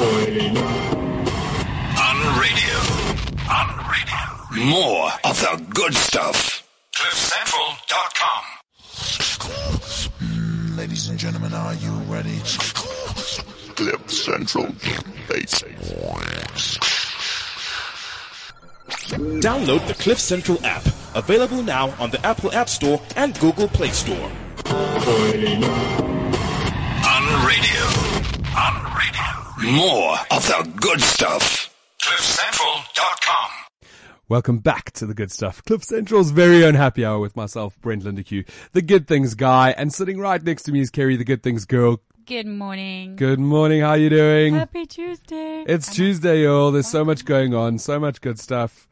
On radio. On radio. More of the good stuff. CliffCentral.com. Ladies and gentlemen, are you ready? Cliff Central. Base. Download the Cliff Central app. Available now on the Apple App Store and Google Play Store. On radio. On radio. More of the good stuff. CliffCentral.com. Welcome back to the good stuff. Cliff Central's very own happy hour with myself, Brent Lindeque, the good things guy, and sitting right next to me is Kerri, the good things girl. Good morning. Good morning. How you doing? Happy Tuesday. It's Tuesday, y'all. There's so much going on, so much good stuff.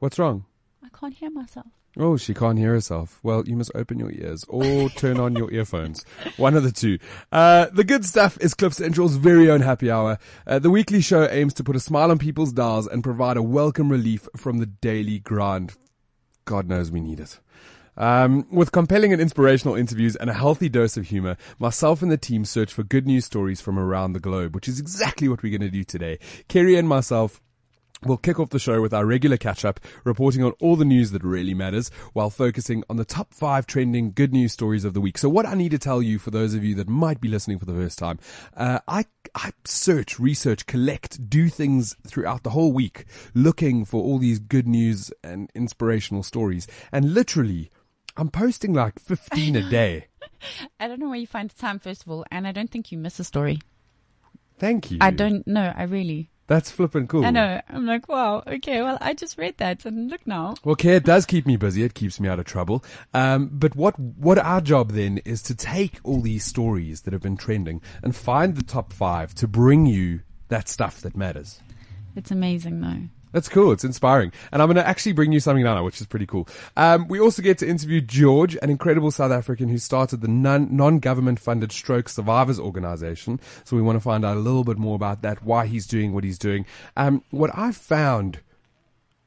What's wrong? I can't hear myself. Oh, she can't hear herself. Well, you must open your ears or turn on your earphones. One of the two. Uh, the good stuff is Cliff Central's very own happy hour. Uh, the weekly show aims to put a smile on people's dials and provide a welcome relief from the daily grind. God knows we need it. Um, with compelling and inspirational interviews and a healthy dose of humor, myself and the team search for good news stories from around the globe, which is exactly what we're going to do today. Kerri and myself We'll kick off the show with our regular catch up, reporting on all the news that really matters while focusing on the top five trending good news stories of the week. So what I need to tell you for those of you that might be listening for the first time, uh, I, I search, research, collect, do things throughout the whole week looking for all these good news and inspirational stories. And literally, I'm posting like 15 a day. I don't know where you find the time, first of all, and I don't think you miss a story. Thank you. I don't know. I really. That's flipping cool. I know. I'm like, wow. Okay. Well, I just read that, and look now. Well, care does keep me busy. It keeps me out of trouble. Um, but what what our job then is to take all these stories that have been trending and find the top five to bring you that stuff that matters. It's amazing, though. That's cool. It's inspiring. And I'm going to actually bring you something now, which is pretty cool. Um, we also get to interview George, an incredible South African who started the non- non-government funded stroke survivors organization. So we want to find out a little bit more about that, why he's doing what he's doing. Um, what I've found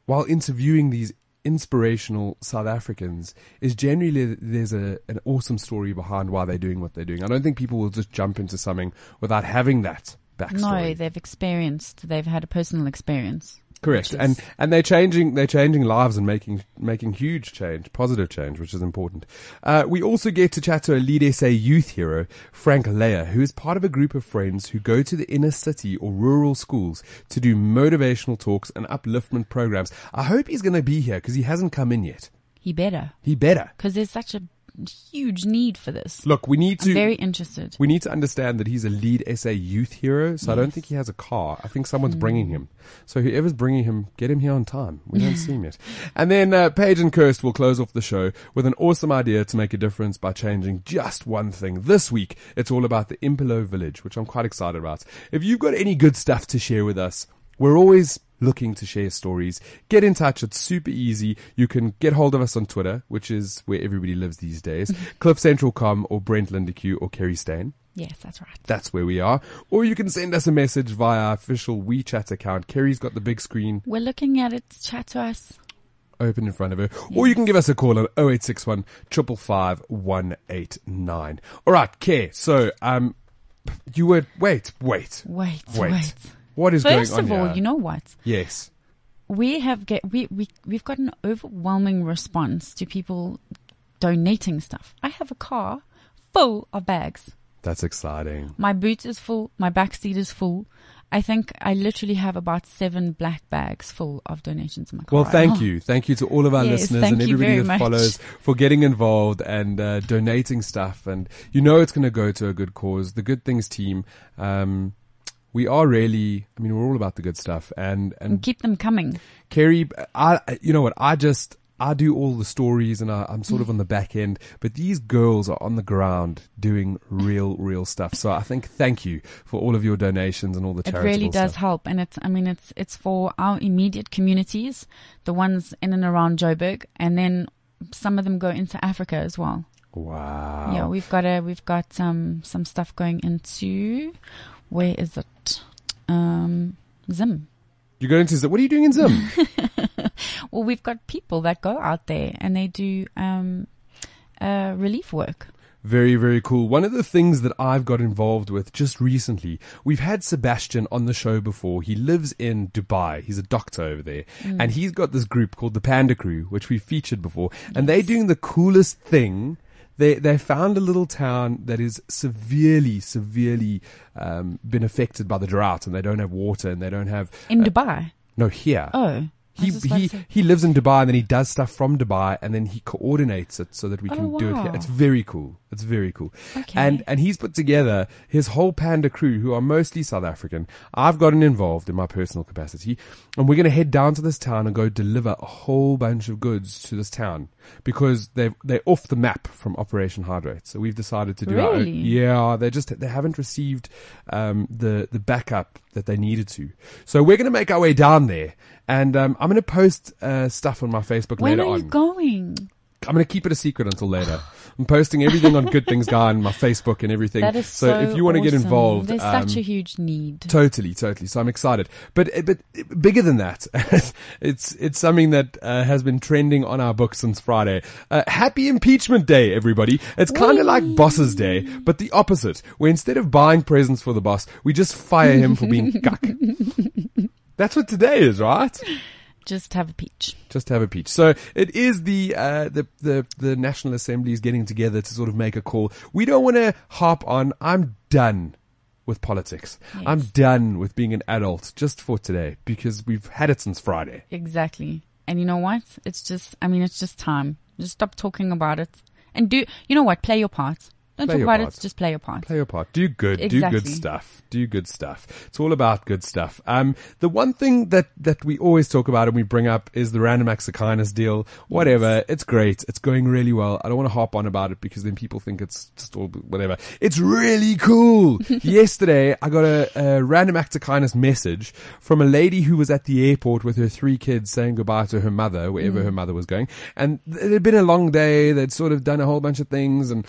while interviewing these inspirational South Africans is generally there's a, an awesome story behind why they're doing what they're doing. I don't think people will just jump into something without having that backstory. No, they've experienced. They've had a personal experience. Correct, and and they're changing they're changing lives and making making huge change, positive change, which is important. Uh, we also get to chat to a lead SA youth hero, Franck Leya, who is part of a group of friends who go to the inner city or rural schools to do motivational talks and upliftment programs. I hope he's going to be here because he hasn't come in yet. He better, He better. because there's such a huge need for this. Look, we need I'm to very interested. we need to understand that he's a lead SA youth hero, so I don't think he has a car. I think someone's bringing him. So whoever's bringing him, get him here on time. We don't see him yet. And then uh, Paige and Kirst will close off the show with an awesome idea to make a difference by changing just one thing. This week, it's all about the Impilo Village, which I'm quite excited about. If you've got any good stuff to share with us, we're always looking to share stories. Get in touch. It's super easy. You can get hold of us on Twitter, which is where everybody lives these days. CliffCentral.com or Brent Lindeque or Kerri Stein. Yes, that's right. That's where we are. Or you can send us a message via our official WeChat account. Kerri's got the big screen We're looking at it. Chat to us. open in front of her. Or you can give us a call on 0861 555 189. All right, Care. So, um, you were, wait, wait, Wait, wait. wait. What is First going on First of all, here? you know what? yes. we have get we, we we've got an overwhelming response to people donating stuff. I have a car full of bags. That's exciting. My boot is full. My back seat is full. I think I literally have about seven black bags full of donations in my car. Well, thank you. Thank you to all of our Yes, listeners and everybody very that much. follows for getting involved and uh, donating stuff. And you know it's going to go to a good cause. The Good Things team, um, we are really, I mean, we're all about the good stuff. And, And and keep them coming. Kerri, I, you know what? I just, I do all the stories and I, I'm sort of mm. on the back end, but these girls are on the ground doing real, real stuff. So I think thank you for all of your donations and all the It really does stuff. help, and it's I mean it's it's for our immediate communities, the ones in and around Joburg, and then some of them go into Africa as well. Wow. Yeah, we've got a we've got some some stuff going into where is it? Um, Zim. You're going to, what are you doing in Zim? Well, we've got people that go out there and they do um, uh, relief work. Very, very cool. One of the things that I've got involved with just recently, we've had Sebastian on the show before. He lives in Dubai. He's a doctor over there. And he's got this group called the Panda Crew, which we've featured before. And they're doing the coolest thing. They, they found a little town that is severely, severely, um, been affected by the drought and they don't have water and they don't have, In Dubai. no, here. Oh. He was just about he to he lives in Dubai and then he does stuff from Dubai and then he coordinates it so that we can Oh, do it here. It's very cool. It's very cool. Okay. And and he's put together his whole panda crew who are mostly South African. I've gotten involved in my personal capacity and we're going to head down to this town and go deliver a whole bunch of goods to this town because they they're off the map from Operation Hydrate. So we've decided to do our own, Really? yeah, they just they haven't received um, the the backup that they needed to. So we're going to make our way down there, and um, I'm going to post uh, stuff on my Facebook When later are you going? I'm going to keep it a secret until later. I'm posting everything on Good Things Guy and my Facebook and everything. That is so, so if you want to get involved, There's um, such a huge need. Totally, totally. So I'm excited, but but bigger than that, it's it's something that uh, has been trending on our book since Friday. Uh, Happy Impeachment Day, everybody! It's kind of like Boss's Day, but the opposite. Where instead of buying presents for the boss, we just fire him for being cuck. That's what today is, right? Just have a peach. Just have a peach. So it is the uh, the the the National Assembly is getting together to sort of make a call. We don't want to harp on. I'm done with politics. I'm done with being an adult just for today because we've had it since Friday. Exactly. And you know what? It's just, I mean, it's just time. Just stop talking about it. And do, you know what? Play your part. Don't Play talk about part. it. Just play your part. Play your part. Do good. Do good stuff. Do good stuff. It's all about good stuff. Um, the one thing that, that we always talk about and we bring up is the random acts of kindness deal. Whatever. It's great. It's going really well. I don't want to harp on about it because then people think it's just all whatever. It's really cool. Yesterday, I got a, a random act of kindness message from a lady who was at the airport with her three kids saying goodbye to her mother, wherever her mother was going. And it had been a long day. They'd sort of done a whole bunch of things and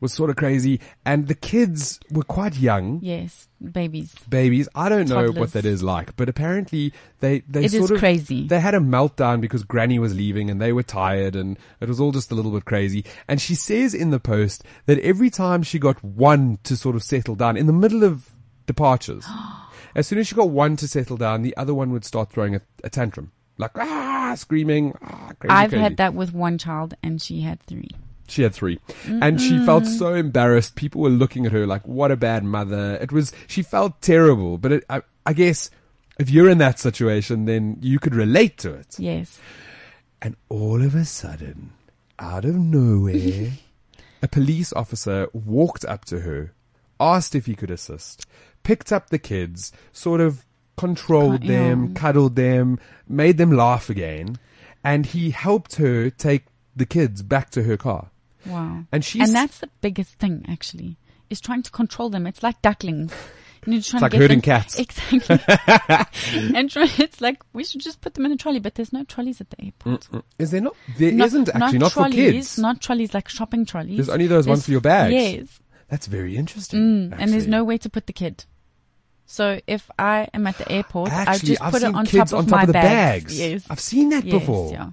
was sort of crazy. And the kids were quite young. Yes. Babies. Babies, I don't know what that is like, but apparently they they It sort of crazy. They had a meltdown because Granny was leaving and they were tired, and it was all just a little bit crazy. And she says in the post that every time she got one to sort of settle down in the middle of departures, as soon as she got one to settle down, the other one would start throwing a, a tantrum, like ah, screaming, ah, crazy, I've crazy. had that with one child and she had three. She had 3 And she felt mm-hmm. so embarrassed. People were looking at her like, what a bad mother. It was, she felt terrible. But it, I, I guess if you're in that situation, then you could relate to it. Yes. And all of a sudden, out of nowhere, a police officer walked up to her, asked if he could assist, picked up the kids, sort of controlled yeah. them, cuddled them, made them laugh again, and he helped her take the kids back to her car. Wow. And she's and that's the biggest thing actually, is trying to control them. It's like ducklings. You know, trying like to get herding them- cats. Exactly. and try, it's like, we should just put them in a trolley, but there's no trolleys at the airport. Is there not? There Not- not actually, not, for trolleys, kids. Not trolleys like shopping trolleys. There's only those ones for your bags. Yes. That's very interesting. Mm, and there's no way to put the kid. So if I am at the airport, I just I've put it on top of on top my of the bags. bags. Yes. I've seen that yes, before. Yeah.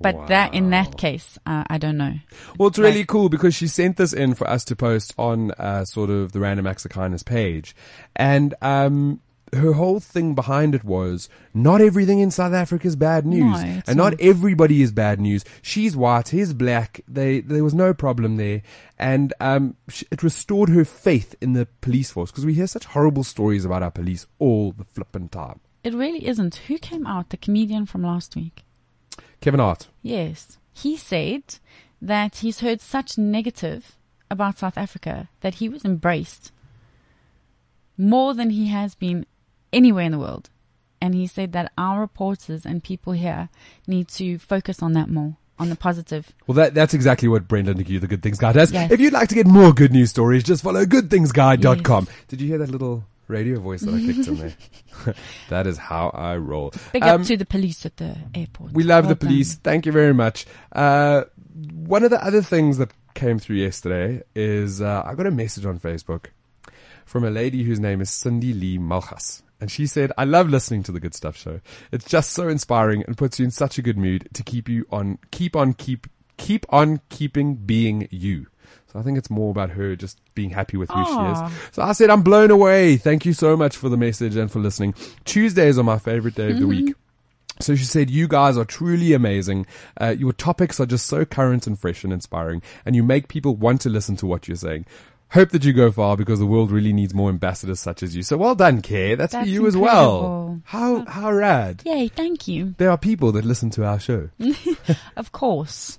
But that in that case, uh, I don't know. Well, it's really Like- cool because she sent this in for us to post on uh, sort of the Random Acts of Kindness page, and um, her whole thing behind it was not everything in South Africa is bad news, No, and not not. everybody is bad news. She's white, he's black. They there was no problem there, and um, sh it restored her faith in the police force because we hear such horrible stories about our police all the flippin' time. It really isn't. Who came out? The comedian from last week. Kevin Hart. Yes. He said that he's heard such negative about South Africa that he was embraced more than he has been anywhere in the world. And he said that our reporters and people here need to focus on that more, on the positive. Well, that, that's exactly what Brent Lindeque, the Good Things Guy, does. Yes. If you'd like to get more good news stories, just follow goodthingsguy.com. Did you hear that little radio voice that I clicked in there? that is how I roll. Big Um, up to the police at the airport. we love Well the police. Thank you very much. Uh, one of the other things that came through yesterday is uh, I got a message on Facebook from a lady whose name is Cindy Lee Malchas. And she said, I love listening to the Good Stuff Show. It's just so inspiring and puts you in such a good mood to keep you on, keep on, keep, keep on keeping being you. So I think it's more about her just being happy with who Aw. she is. So I said, I'm blown away. Thank you so much for the message and for listening. Tuesdays are my favorite day of the week. So she said, you guys are truly amazing. Uh, your topics are just so current and fresh and inspiring, and you make people want to listen to what you're saying. Hope that you go far because the world really needs more ambassadors such as you. So well done, Care. That's, That's for you as well. How, how rad. Yay, thank you. There are people that listen to our show. Of course.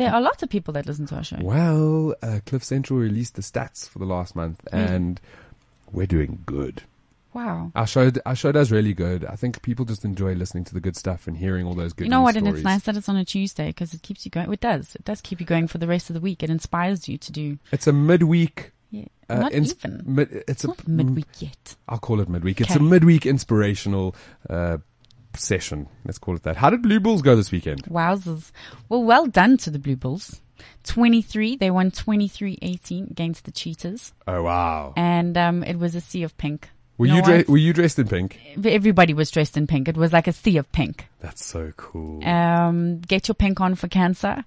There are lots of people that listen to our show. Well, uh, Cliff Central released the stats for the last month and we're doing good. Wow. Our show, our show does really good. I think people just enjoy listening to the good stuff and hearing all those good You know what? And it's nice that it's on a Tuesday because it keeps you going. It does. It does keep you going for the rest of the week. It inspires you to do. It's a midweek. Yeah, Uh, not ins- even. Mid, it's It's a not midweek yet. I'll call it midweek. It's a midweek inspirational uh, session. Let's call it that. How did Blue Bulls go this weekend? Wowzers. Well, well done to the Blue Bulls. 23. They won 23-18 against the Cheetahs. Oh wow! And um, it was a sea of pink. Were you dre- were you dressed in pink? Everybody was dressed in pink. It was like a sea of pink. That's so cool. um, get your pink on for cancer.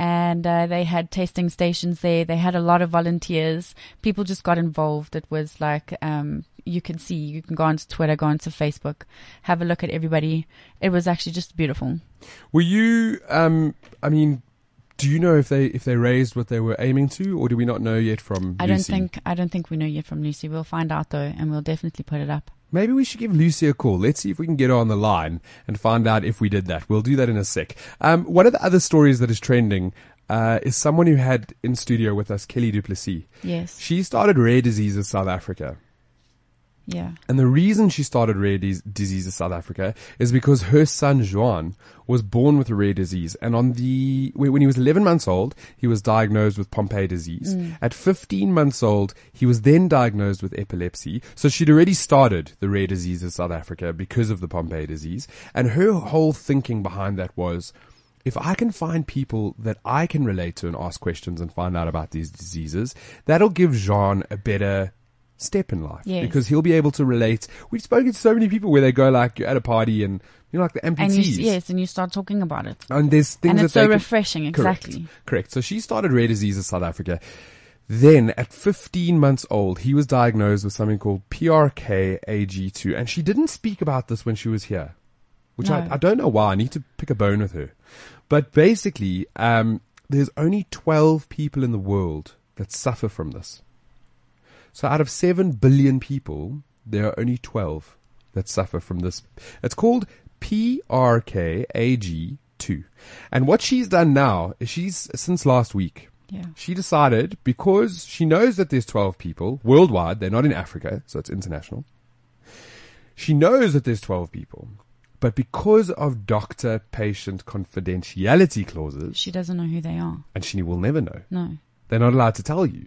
And uh, they had testing stations there. They had a lot of volunteers. People just got involved. It was like um, you can see, you can go onto Twitter, go onto Facebook, have a look at everybody. It was actually just beautiful. Were you? Um, I mean, do you know if they if they raised what they were aiming to, or do we not know yet from? I don't think I don't think we know yet from Lucy. We'll find out though, and we'll definitely put it up. Maybe we should give Lucy a call. Let's see if we can get her on the line and find out if we did that. We'll do that in a sec. Um, one of the other stories that is trending uh, is someone who had in studio with us, Kelly Duplessis. Yes. She started Rare Diseases South Africa. Yeah. And the reason she started Rare Dis- Diseases South Africa is because her son Jean was born with a rare disease. And on the, when he was 11 months old, he was diagnosed with Pompe disease. Mm. At 15 months old, he was then diagnosed with epilepsy. So she'd already started the Rare disease Diseases South Africa because of the Pompe disease. And her whole thinking behind that was, if I can find people that I can relate to and ask questions and find out about these diseases, that'll give Jean a better step in life Yes. because he'll be able to relate. We've spoken to so many people where they go like you're at a party and you know like the amputees. And you, yes, and you start talking about it. And there's things And that it's so refreshing, Correct. exactly. Correct. So she started Rare Diseases South Africa. Then at 15 months old, he was diagnosed with something called PRKAG2. And she didn't speak about this when she was here, which I, I don't know why. I need to pick a bone with her. But basically, um, there's only 12 people in the world that suffer from this. So out of 7 billion people, there are only 12 that suffer from this. It's called PRKAG2. And what she's done now is she's, since last week, Yeah. she decided because she knows that there's 12 people worldwide, they're not in Africa, so it's international. She knows that there's 12 people, but because of doctor patient confidentiality clauses, She doesn't know who they are. and she will never know, No. they're not allowed to tell you.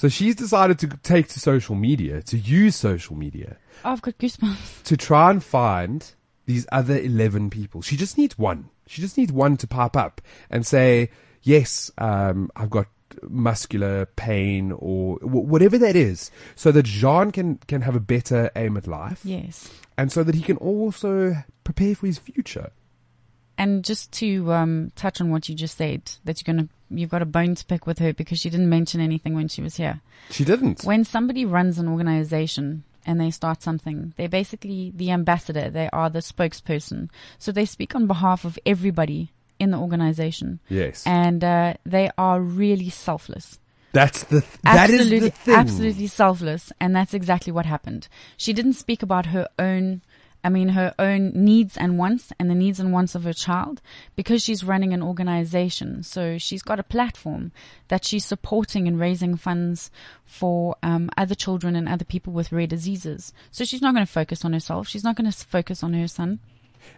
So she's decided to take to social media, to use social media, Oh, I've got goosebumps. to try and find these other 11 people. She just needs one. She just needs one to pop up and say, yes, um, I've got muscular pain or w- whatever that is so that Jean can, can have a better aim at life Yes. and so that he can also prepare for his future. And just to um, touch on what you just said, that you're gonna you've got a bone to pick with her because she didn't mention anything when she was here. She didn't. When somebody runs an organization and they start something, they're basically the ambassador. They are the spokesperson. So they speak on behalf of everybody in the organization. yes. And uh, they are really selfless. That's the, th- that is absolutely, the thing. absolutely selfless, and that's exactly what happened. She didn't speak about her own, I mean, her own needs and wants, and the needs and wants of her child, because she's running an organization. So she's got a platform that she's supporting and raising funds for um, other children and other people with rare diseases. So she's not going to focus on herself. She's not going to focus on her son.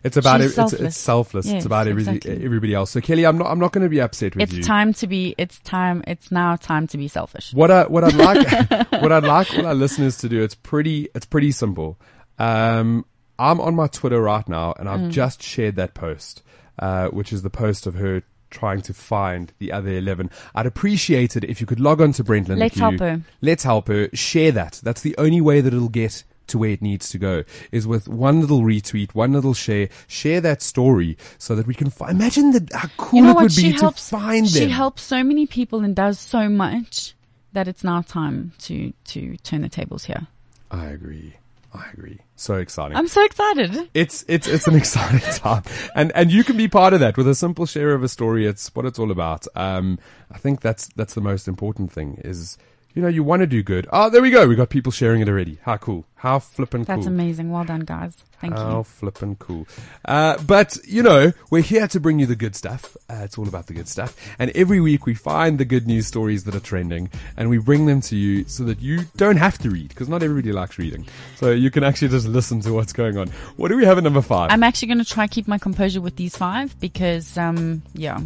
It's about it, it's, it's selfless. selfless. Yes, it's about everything, exactly. everybody else. So Kelly, I'm not I'm not going to be upset with It's you. It's time to be. It's time. It's now time to be selfish. What I what I'd like what I'd like all our listeners to do. It's pretty it's pretty simple. Um, I'm on my Twitter right now, and I've Mm. just shared that post, uh, which is the post of her trying to find the other eleven. I'd appreciate it if you could log on to Brent Lindeque. Let's help her. Let's help her. Share that. That's the only way that it'll get to where it needs to go is with one little retweet, one little share, share that story so that we can find, imagine that how cool You know it what? would She be helps. to find she them. helps so many people and does so much that it's now time to to turn the tables here. I agree. I agree. So exciting. I'm so excited. it's it's it's an exciting time, and and you can be part of that with a simple share of a story. It's what it's all about. Um, I think that's that's the most important thing. Is you know you want to do good. Oh, there we go. We got people sharing it already. How cool! How flippin' cool. That's amazing. Well done, guys. Thank How you. How flippin' cool. Uh, but, you know, we're here to bring you the good stuff. Uh, it's all about the good stuff. And every week we find the good news stories that are trending and we bring them to you so that you don't have to read because not everybody likes reading. So you can actually just listen to what's going on. What do we have at number 5 I'm actually going to try to keep my composure with these five because, um, yeah,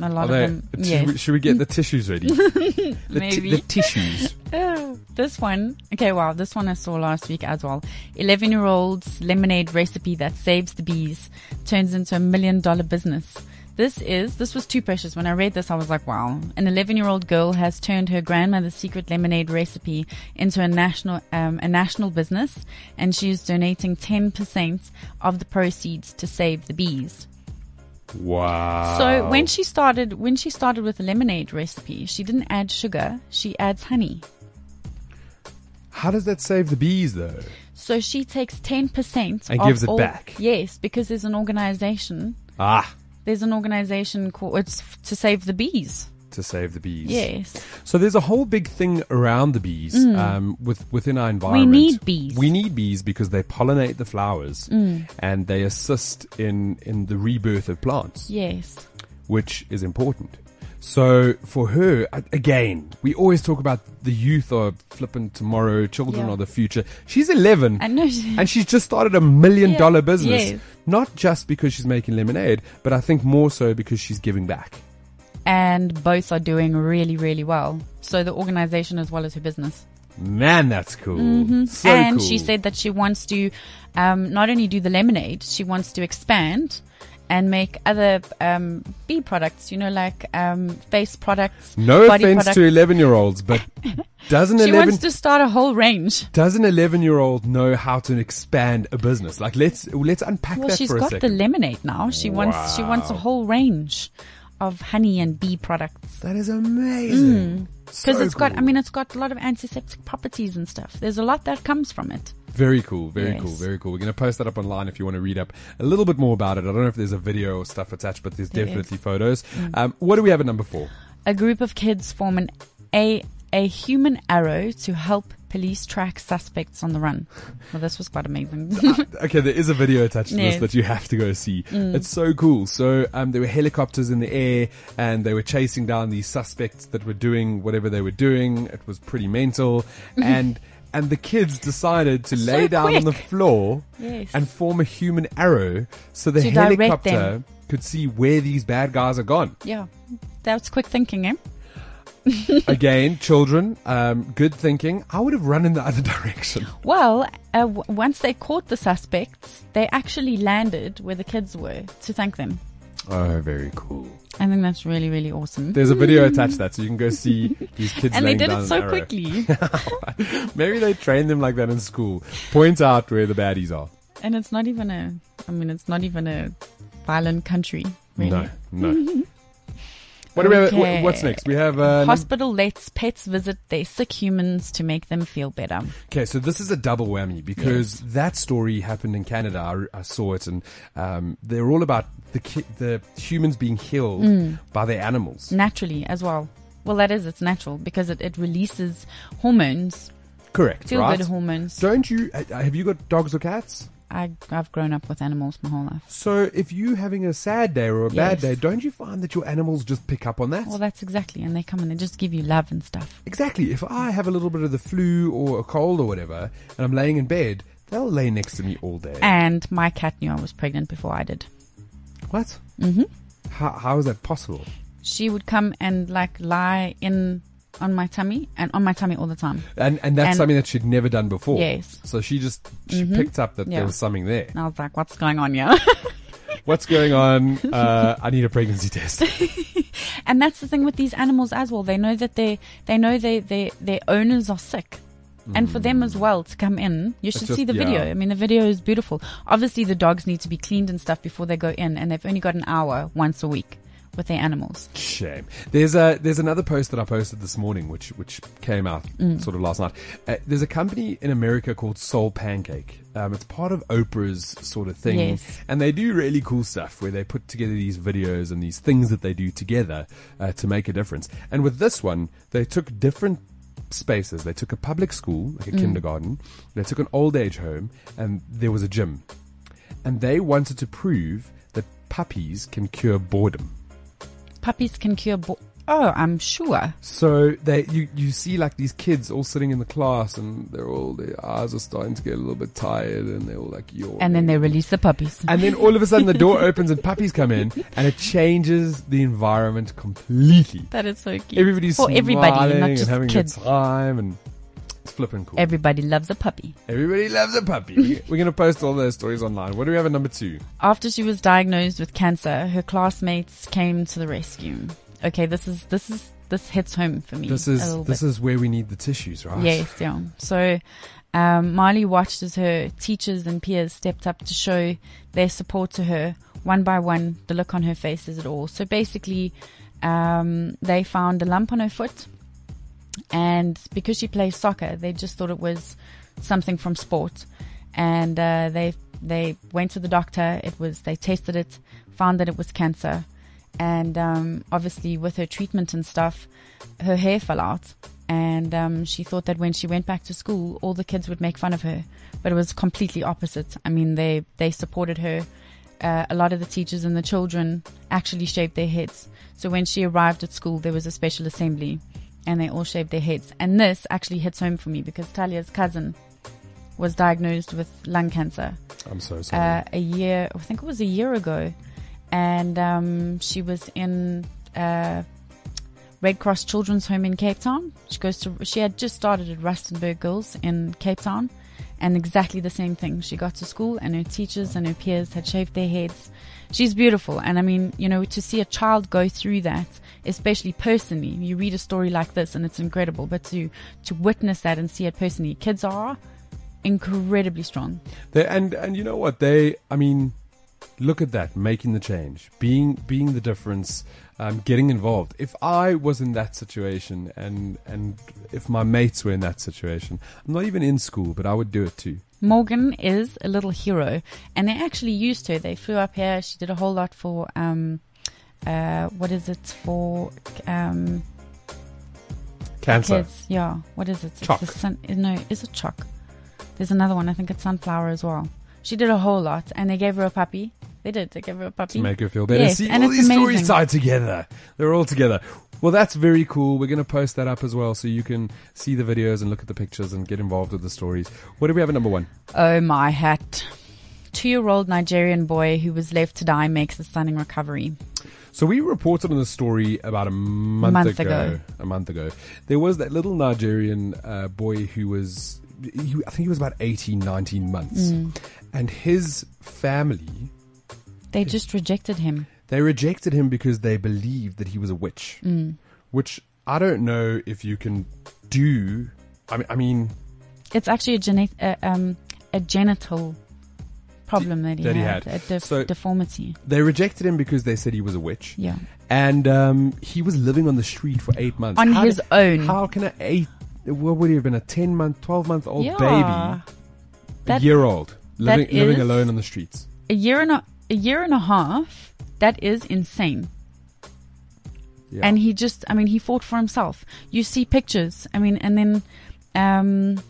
a lot Are of them. should, Yes. we, should we get the tissues ready? the, Maybe. the tissues. Oh, this one. Okay, wow, this one I saw last week as well. 11 year old's lemonade recipe that saves the bees turns into a million dollar business. This is, this was too precious. When I read this, I was like, wow. An 11 year old girl has turned her grandmother's secret lemonade recipe into a national, um, a national business and she is donating 10% of the proceeds to save the bees. Wow. So when she started, when she started with the lemonade recipe, she didn't add sugar. She adds honey. How does that save the bees though? So she takes 10% And of gives it all- back. Yes, because there's an organization. Ah, There's an organization called, it's to save the bees. To save the bees. Yes. So there's a whole big thing around the bees um, with within our environment. We need bees. We need bees because they pollinate the flowers and they assist in in the rebirth of plants, Yes. which is important. So for her, again, we always talk about the youth are flipping tomorrow, children Yeah. are the future. She's 11 I know. She, and she's just started a million Yeah, dollar business. yes. Not just because she's making lemonade, but I think more so because she's giving back. And both are doing really, really well. So the organization as well as her business. Man, that's cool. Mm-hmm. and she said that she wants to um, not only do the lemonade, she wants to expand and make other um, bee products. You know, like um, face products. No body offense products. to 11 year olds, but doesn't She 11, wants to start a whole range. does an 11 year old know how to expand a business? Like let's, let's unpack Well, that she's for a got the lemonade now. She wants she wants a whole range of honey and bee products that is amazing. because So Mm. it's got. I mean, it's got a lot of antiseptic properties and stuff. There's a lot that comes from it. very cool, very Yes. cool, very cool. We're going to post that up online if you want to read up a little bit more about it. I don't know if there's a video or stuff attached, but there's There is. definitely photos. Mm. Um, what do we have at number four? A group of kids form an a a human arrow to help police track suspects on the run. Well, this was quite amazing. Okay, there is a video attached to this Yes. Mm. that you have to go see. It's so cool. So, um, there were helicopters in the air and they were chasing down these suspects that were doing whatever they were doing. It was pretty mental. and, and the kids decided to So lay down on the floor Yes. and form a human arrow so the To helicopter could see where these bad guys are gone. yeah, that's quick thinking, eh? Again, children, um, good thinking. I would have run in the other direction. Well, uh, w- once they caught the suspects, they actually landed where the kids were to thank them. Oh, very cool. I think that's really, really awesome. There's a video attached to that, so you can go see these kids. and they did it so quickly. Maybe they train them like that in school. Point out where the baddies are. and it's not even a, I mean, it's not even a violent country, really. No, no. What do we have? What's next? We have. Uh, Hospital lets pets visit their sick humans to make them feel better. okay, so this is a double whammy because that story happened in Canada. I, I saw it, and um, they're all about the ki- the humans being healed Mm. by their animals. Naturally as well. Well, that is, it's natural because it, it releases hormones, Correct, feel right? good hormones. Don't you? uh, Have you got dogs or cats? I, I've grown up with animals my whole life. So if you having a sad day or a bad Yes. day, don't you find that your animals just pick up on that? Well, that's exactly, and they come and they just give you love and stuff. Exactly. If I have a little bit of the flu or a cold or whatever, and I'm laying in bed, they'll lay next to me all day. And my cat knew I was pregnant before I did. what? Mm-hmm. How, how is that possible? She would come and like lie in on my tummy and on my tummy all the time. And and that's And- something that she'd never done before. Yes. So she just she picked up that Yeah. there was something there. And I was like, what's going on here? What's going on? Uh, I need a pregnancy test. and that's the thing with these animals as well. They know that they they know they, they their owners are sick. And for them as well to come in, you should just- see the yeah. video. I mean, the video is beautiful. Obviously, the dogs need to be cleaned and stuff before they go in, and they've only got an hour once a week with their animals. Shame. There's a there's another post that I posted this morning, which which came out sort of last night. Uh, there's a company in America called Soul Pancake. Um, it's part of Oprah's sort of thing, Yes. and they do really cool stuff where they put together these videos and these things that they do together uh, to make a difference. And with this one, they took different spaces. They took a public school, like a kindergarten. They took an old age home, and there was a gym. And they wanted to prove that puppies can cure boredom. Puppies can cure. Bo- oh, I'm sure. So they, you, you see like these kids all sitting in the class and they're all, their eyes are starting to get a little bit tired and they're all like yawning. And then they release the puppies. and then all of a sudden the door opens and puppies come in and it changes the environment completely. that is so cute. Everybody's for everybody, not and just having kids. a time and it's flipping cool. Everybody loves a puppy. Everybody loves a puppy. We- We're going to post all those stories online. What do we have at number two? After she was diagnosed with cancer, her classmates came to the rescue. Okay, this is this is this hits home for me. This is, this bit. is where we need the tissues, right? Yes, yeah. So, um, Marley watched as her teachers and peers stepped up to show their support to her. One by one, the look on her face says it all. So basically, um, they found a lump on her foot, and because she plays soccer, they just thought it was something from sport, and uh, they they went to the doctor. It was they tested it, found that it was cancer, and um, obviously with her treatment and stuff, her hair fell out, and um, she thought that when she went back to school, all the kids would make fun of her, but it was completely opposite. I mean, they they supported her. Uh, a lot of the teachers and the children actually shaved their heads. So when she arrived at school, there was a special assembly, and they all shaved their heads. And this actually hits home for me because Talia's cousin was diagnosed with lung cancer I'm so sorry. uh, a year, I think it was a year ago, and um, she was in uh, Red Cross Children's Home in Cape Town. She goes to, she had just started at Rustenburg Girls in Cape Town, and exactly the same thing. She got to school, and her teachers and her peers had shaved their heads. She's beautiful, and I mean, you know, to see a child go through that, especially personally, you read a story like this, and it's incredible. But to to witness that and see it personally, kids are incredibly strong. They, and and you know what they I mean look at that making the change being being the difference um, getting involved if I was in that situation and and if my mates were in that situation I'm not even in school but I would do it too Morgan is a little hero, and they actually used her. They flew up here. She did a whole lot for um, uh, what is it for um cancer kids? Yeah, what is it? It's CHOC. the sun, no, is it CHOC? There's another one. I think it's sunflower as well. She did a whole lot, and they gave her a puppy. They did. They gave her a puppy. to make her feel better Yes, see and all it's these stories amazing. tied together they're all together well that's very cool we're going to post that up as well so you can see the videos and look at the pictures and get involved with the stories what do we have at number one Oh my hat! Two-year-old Nigerian boy who was left to die makes a stunning recovery. So we reported on the story about a month, Month ago, ago. A month ago, there was that little Nigerian uh, boy who was, he, I think he was about 18, 19 months, Mm. and his family They just rejected him. They rejected him because they believed that he was a witch, Mm. which I don't know if you can do. I mean, I mean It's actually a, gene- uh, um, a genital problem that he that he had, had. a def- So- deformity. they rejected him because they said he was a witch, Yeah, and um, he was living on the street for eight months on How his did- own. How can an eight? What would he have been? A ten month, twelve month old yeah. baby, That- a year old, living living alone on the streets. a year and a, a year and a half. That is insane. Yeah. And he just, I mean, he fought for himself. You see pictures. I mean, and then um,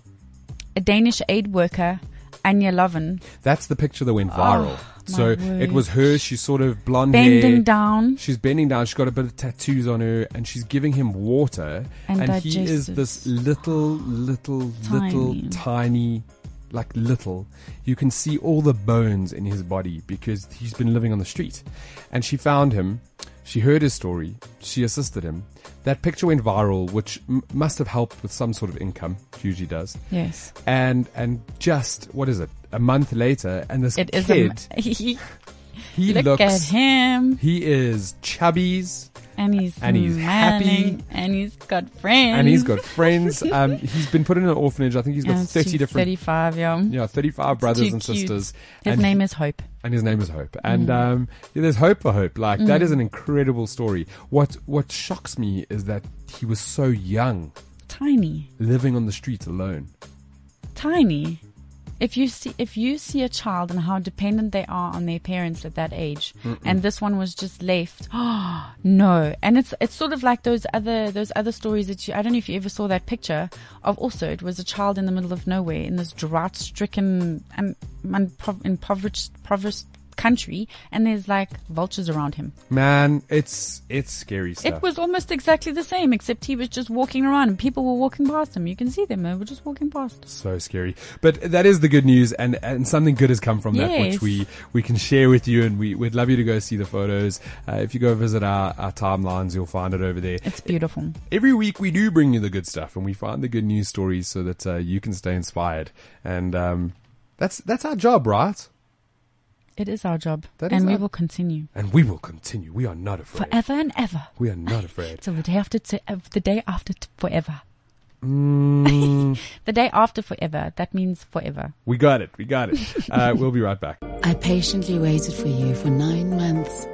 a Danish aid worker, Anya Loven, That's the picture that went viral. Oh, so it was her. She's sort of blonde bending hair. down. She's bending down. She's got a bit of tattoos on her, and she's giving him water. And he is this little, little, little, Tiny. Like little. You can see all the bones in his body because he's been living on the street. And she found him. She heard his story. She assisted him. That picture went viral, which m- must have helped with some sort of income. Usually does. Yes. And and just what is it? A month later, and this It is kid, a, he, he look looks at him. he is chubbies. And he's And he's happy. and he's got friends, and he's got friends. Um, he's been put in an orphanage. I think he's got 30 different, 35, yeah. yeah, 35 brothers and cute. sisters. His and name is Hope. and his name is Hope. And Mm. um, yeah, there's hope for Hope. Like that is an incredible story. What what shocks me is that he was so young, Tiny, living on the streets alone. tiny. If you see if you see a child and how dependent they are on their parents at that age, and this one was just left, oh no! And it's it's sort of like those other those other stories that you I don't know if you ever saw that picture of also it was a child in the middle of nowhere in this drought stricken and um, impoverished impoverished country, and there's like vultures around him. Man, it's it's scary stuff. It was almost exactly the same, except he was just walking around and people were walking past him. You can see them; they were just walking past. so scary. But that is the good news, and, and something good has come from that, which we, we can share with you, and we, we'd love you to go see the photos. Uh, if you go visit our, our timelines, you'll find it over there. It's beautiful. Every week we do bring you the good stuff, and we find the good news stories so that uh, you can stay inspired. And um, that's that's our job, right? It is our job, That is and we our- will continue And we will continue. We are not afraid. forever and ever. We are not afraid. Till the day after, t- uh, the day after t- forever. Mm, The day after forever. That means forever. we got it. We got it. Uh, we'll be right back. I patiently waited for you for nine months.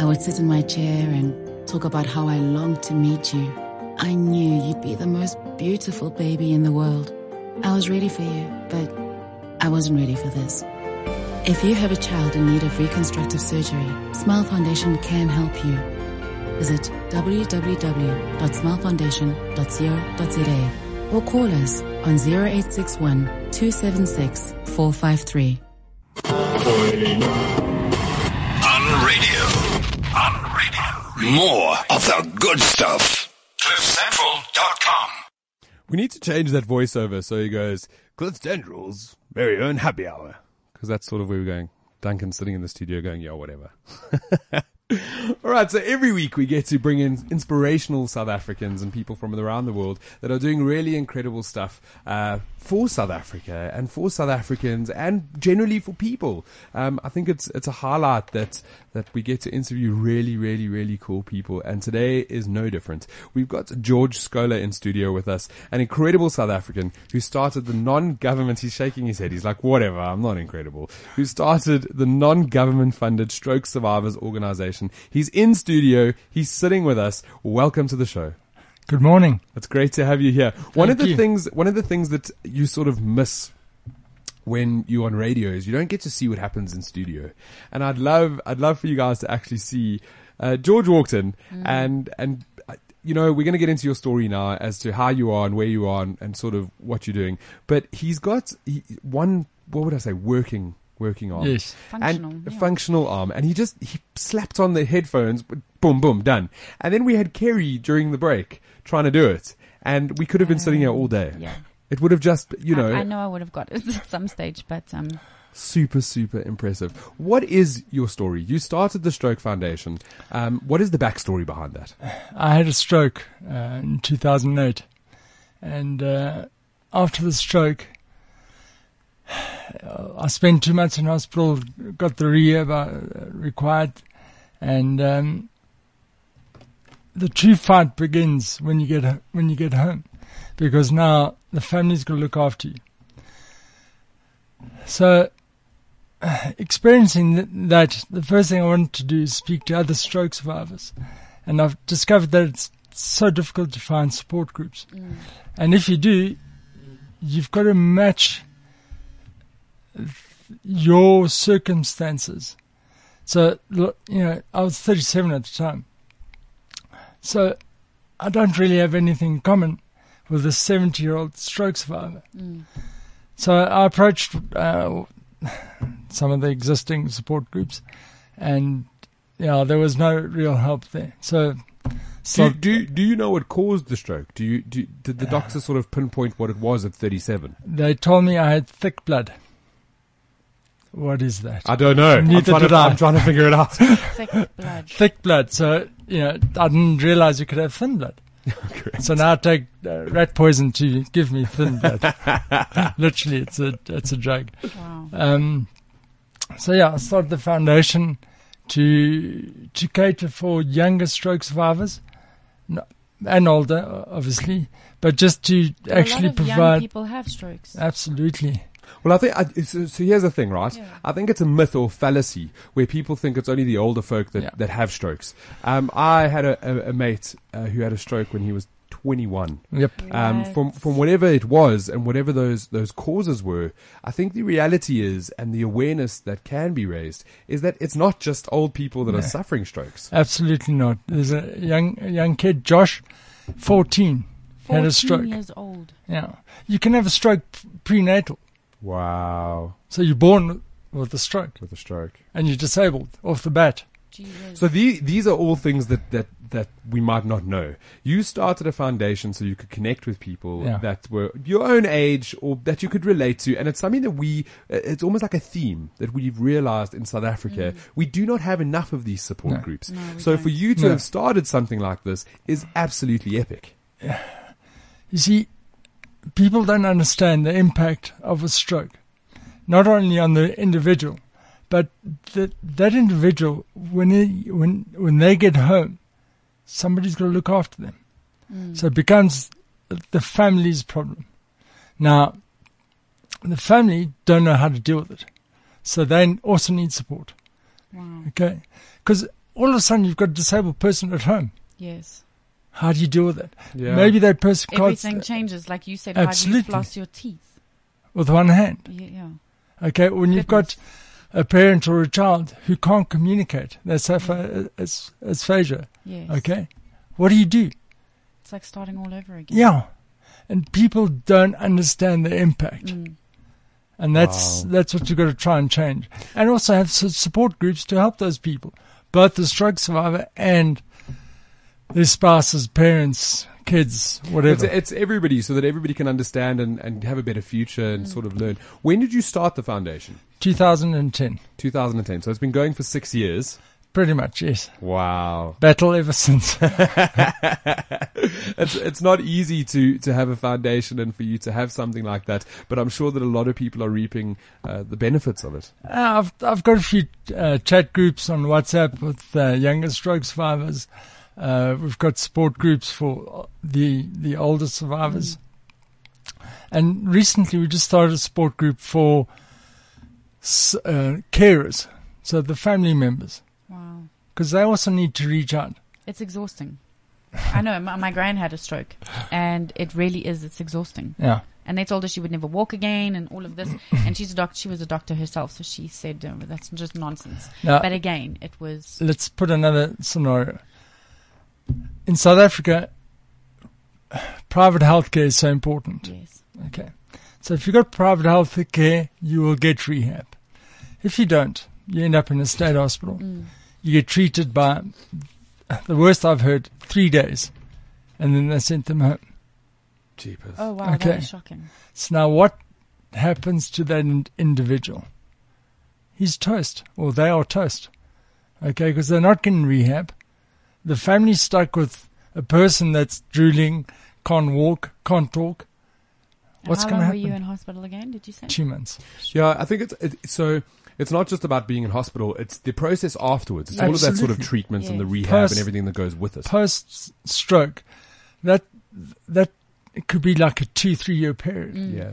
I would sit in my chair and talk about how I longed to meet you. I knew you'd be the most beautiful baby in the world. I was ready for you, but I wasn't ready for this. If you have a child in need of reconstructive surgery, Smile Foundation can help you. Visit www.smilefoundation.co.za or call us on 0861 276 453. On radio. On radio. More of the good stuff. CliffCentral.com. We need to change that voiceover so he goes, Cliff Central's very own happy hour. Because that's sort of where we're going. Duncan sitting in the studio going, yo, whatever. All right, so every week we get to bring in inspirational South Africans and people from around the world that are doing really incredible stuff uh, for South Africa and for South Africans and generally for people. Um, I think it's it's a highlight that that we get to interview really, really, really cool people, and today is no different. We've got George Scola in studio with us, an incredible South African who started the non-government. He's shaking his head. He's like, whatever, I'm not incredible. Who started the non-government funded Stroke Survivors organization. He's in studio. He's sitting with us. Welcome to the show. Good morning. It's great to have you here. one of the you. things, one of the things that you sort of miss when you're on radio is you don't get to see what happens in studio. And I'd love, I'd love for you guys to actually see, uh, George walked in and, and, uh, you know, we're going to get into your story now as to how you are and where you are and, and sort of what you're doing. But he's got he, one, what would I say, working, working arm. Yes. Functional, And a yeah. functional arm. And he just, he slapped on the headphones, boom, boom, done. And then we had Kerri during the break trying to do it. And we could have been sitting here all day. Yeah. It would have just, you know, I, I know I would have got it at some stage, but um, super, super impressive. What is your story? You started the Stroke Foundation. Um, what is the backstory behind that? I had a stroke uh, in 2008, and uh, after the stroke, uh, I spent two months in hospital, got the rehab uh, required, and um, the true fight begins when you get when you get home, because now the family's got to look after you. So, experiencing that, the first thing I wanted to do is speak to other stroke survivors, and I've discovered that it's so difficult to find support groups. Mm. And if you do, you've got to match your circumstances. So, you know, I was 37 at the time. So, I don't really have anything in common with a 70 year old stroke survivor. So, I approached uh, some of the existing support groups, and yeah, there was no real help there. So, Do, so do, do you know what caused the stroke? Do you, do, did the doctor sort of pinpoint what it was at 37? they told me I had thick blood. What is that? I don't know. I'm trying, did to, I. I'm trying to figure it out. thick blood. thick blood. So, you know, I didn't realize you could have thin blood. So now I take uh, rat poison to give me thin blood. Literally, it's a it's a drug. Wow. Um, so yeah, I started the foundation to to cater for younger stroke survivors, and older, obviously, but just to But actually a lot of young provide. people have strokes. Absolutely. Well, I think I, so, so. Here's the thing, right? Yeah. I think it's a myth or fallacy where people think it's only the older folk that, Yeah. that have strokes. Um, I had a, a, a mate uh, who had a stroke when he was 21. Yep. Um, from from whatever it was and whatever those those causes were, I think the reality is, and the awareness that can be raised, is that it's not just old people that are suffering strokes. Absolutely not. There's a young a young kid, Josh, 14, had a stroke. years old. Yeah. You can have a stroke prenatal. Wow, So you're born with a stroke with a stroke. and you're disabled off the bat. Jesus. So the, these are all things that, that, that we might not know. You started a foundation so you could connect with people Yeah. that were your own age or that you could relate to. And it's something that we, uh, it's almost like a theme that we've realized in South Africa. Mm. We do not have enough of these support No. groups. No, so for don't. you to No. have started something like this is absolutely epic. You see, people don't understand the impact of a stroke, not only on the individual, but that that individual when he, when when they get home, somebody's got to look after them. Mm. So it becomes the family's problem. Now, the family don't know how to deal with it, so they also need support. Wow. Okay, because all of a sudden you've got a disabled person at home. Yes. How do you deal with it? Yeah. Maybe that person can't Everything changes. Like you said, how do you Absolutely. floss your teeth? with one hand. Yeah. yeah. Okay, when you've got a parent or a child who can't communicate, that's apha- as aphasia. Yes. Okay, what do you do? It's like starting all over again. Yeah, and people don't understand the impact, Mm. and that's Wow. that's what you've got to try and change, and also have su- support groups to help those people, both the stroke survivor and their spouses, parents, kids, It's, whatever. it's everybody so that everybody can understand and, and have a better future and sort of learn. When did you start the foundation? 2010, 2010. So it's been going for six years. pretty much. Yes, Wow. battle ever since. it's it's not easy to to have a foundation and for you to have something like that, but I'm sure that a lot of people are reaping uh, the benefits of it. Uh, I've I've got a few uh, chat groups on WhatsApp with uh, younger stroke survivors. Uh, we've got support groups for the the older survivors, and recently we just started a support group for uh, carers, so the family members, Wow. because they also need to reach out. It's exhausting. I know. My, my gran had a stroke, and it really is. It's exhausting. Yeah, And they told her she would never walk again, and all of this. and she's a doctor. She was a doctor herself, so she said oh, that's just nonsense. now But again, it was. let's put another scenario. In South Africa, private healthcare is so important. Yes. Okay. So if you've got private health care, you will get rehab. If you don't, you end up in a state hospital. Mm. You get treated by, the worst I've heard, three days. And then they sent them home. Jeepers. Oh wow, Okay. that is shocking. So now what happens to that individual? He's toast, or they are toast. Okay, because they're not getting rehab. The family's stuck with a person that's drooling, can't walk, can't talk. And What's how going long to were you in hospital again? Did you say? Two months. Yeah, I think it's it, so. It's not just about being in hospital; it's the process afterwards. It's all of that sort of Absolutely. treatments and the rehab Post- and everything that goes with it. post stroke, that that it could be like a two three year period. Mm. Yeah.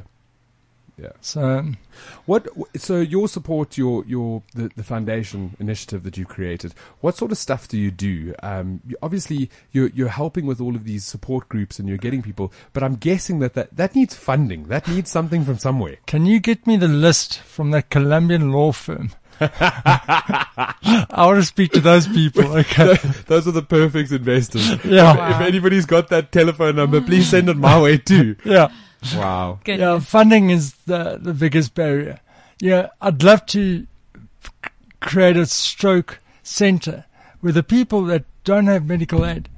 Yeah. So um, What? So your support, your your the, the foundation initiative that you created. What sort of stuff do you do? Um, you, obviously, you're you're helping with all of these support groups and you're getting people, but I'm guessing that that, that needs funding. That needs something from somewhere. can you get me the list from that Colombian law firm? I want to speak to those people. Okay. Those are the perfect investors. Yeah. If anybody's got that telephone number, please send it my way too. Yeah. Wow. Goodness. Yeah. Funding is the the biggest barrier. Yeah. I'd love to create a stroke center where the people that don't have medical aid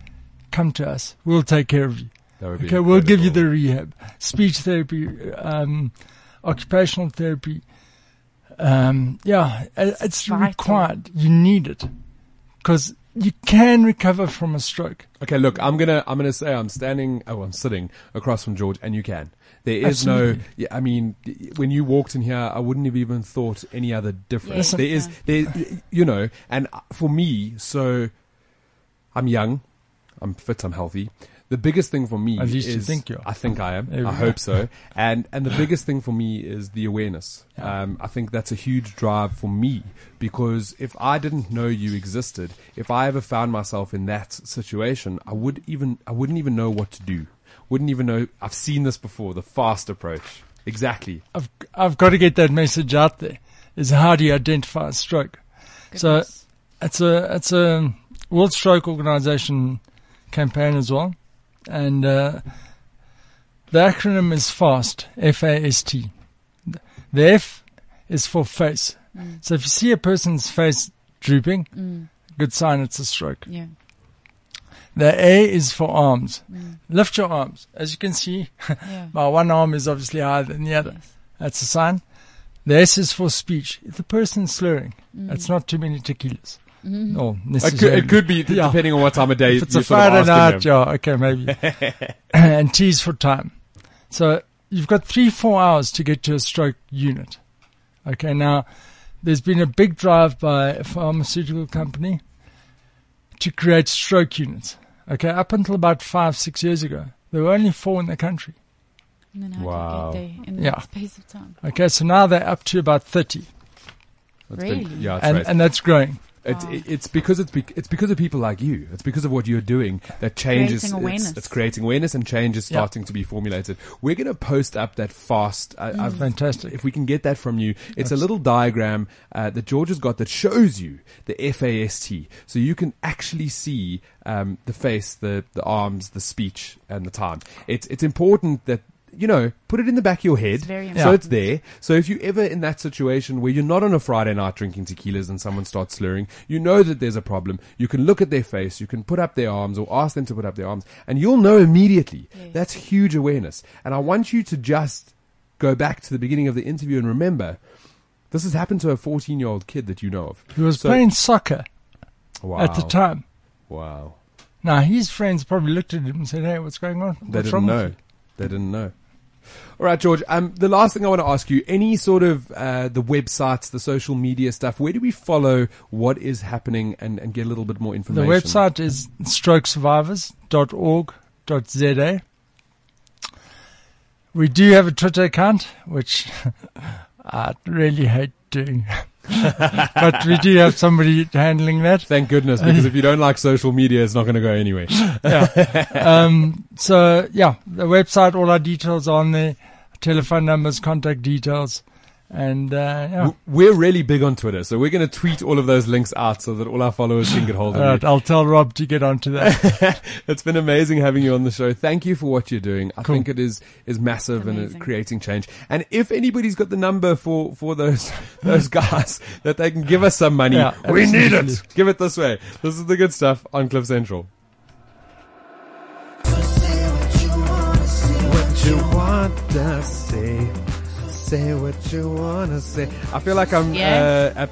come to us. We'll take care of you. That would be Okay, we'll give you the rehab, speech therapy, um, occupational therapy. Um, yeah, i- it's required. You need it because you can recover from a stroke. Okay, look, I'm gonna I'm gonna say I'm standing. Oh, I'm sitting across from George, and you can. There is no. Absolutely. Yeah, I mean, when you walked in here, I wouldn't have even thought any other difference. Yes, there is yeah. there, you know, and for me, so I'm young, I'm fit, I'm healthy. The biggest thing for me At least is you think you are. I think I am. There I hope so. And and the biggest thing for me is the awareness. Um, I think that's a huge drive for me because if I didn't know you existed, if I ever found myself in that situation, I would even I wouldn't even know what to do. Wouldn't even know. I've seen this before. The fast approach. Exactly. I've I've got to get that message out there. Is how do you identify a stroke? So it's a it's a World Stroke Organization campaign as well, and uh, the acronym is FAST. F A S T. The F is for face. So if you see a person's face drooping, Mm, good sign it's a stroke. yeah. The A is for arms. Lift your arms. As you can see, Yeah. my one arm is obviously higher than the other. Yes. That's a sign. The S is for speech. If the person's slurring, Mm. it's not too many tequilas. Mm-hmm. It could, it could be Yeah. depending on what time of day If it's you're a sort Friday asking night, them. yeah, okay, maybe. and T is for time. So you've got three, four hours to get to a stroke unit. Okay, now there's been a big drive by a pharmaceutical company to create stroke units. Okay, up until about five, six years ago, there were only four in the country. And then how Wow. do you get there in Yeah. space of time? Okay, so now they're up to about 30. It's been- Really? yeah, it's And, right. and that's growing. It's, Wow. it's because it's bec it's because of people like you. It's because of what you're doing that changes. Creating it's- awareness. It's, creating awareness and change is Yeah. starting to be formulated. We're going to post up that fast. I, Mm. Fantastic. if we can get that from you, it's a little diagram uh, that George has got that shows you the FAST, so you can actually see um, the face, the the arms, the speech, and the time. It's it's important that. You know, put it in the back of your head. It's very so important. it's there. So if you're ever in that situation where you're not on a Friday night drinking tequilas and someone starts slurring, you know that there's a problem. You can look at their face, you can put up their arms or ask them to put up their arms, and you'll know immediately. Yes. That's huge awareness. And I want you to just go back to the beginning of the interview and remember this has happened to a 14 year old kid that you know of. He was So- playing soccer Wow. at the time. Wow. Now his friends probably looked at him and said, "Hey, what's going on? What's They didn't wrong with know. you?" They didn't know. All right, George. Um, the last thing I want to ask you: any sort of uh, the websites, the social media stuff. Where do we follow what is happening and, and get a little bit more information? The website is strokesurvivors.org.za. We do have a Twitter account, which I really hate doing, but we do have somebody handling that. Thank goodness, because if you don't like social media, it's not going to go anywhere. um, so yeah, the website, all our details are on there, telephone numbers, contact details, and uh, yeah. We're really big on Twitter, so we're going to tweet all of those links out so that all our followers can get hold All of right, I'll tell Rob to get onto that. it's been amazing having you on the show. Thank you for what you're doing. I Cool. think it is is massive and it's creating change. And if anybody's got the number for for those those guys that they can give us some money, Yeah, we need it. Give it this way. This is the good stuff on Cliff Central. What you want to say, say what you want to say. I feel like I'm Yeah. uh, at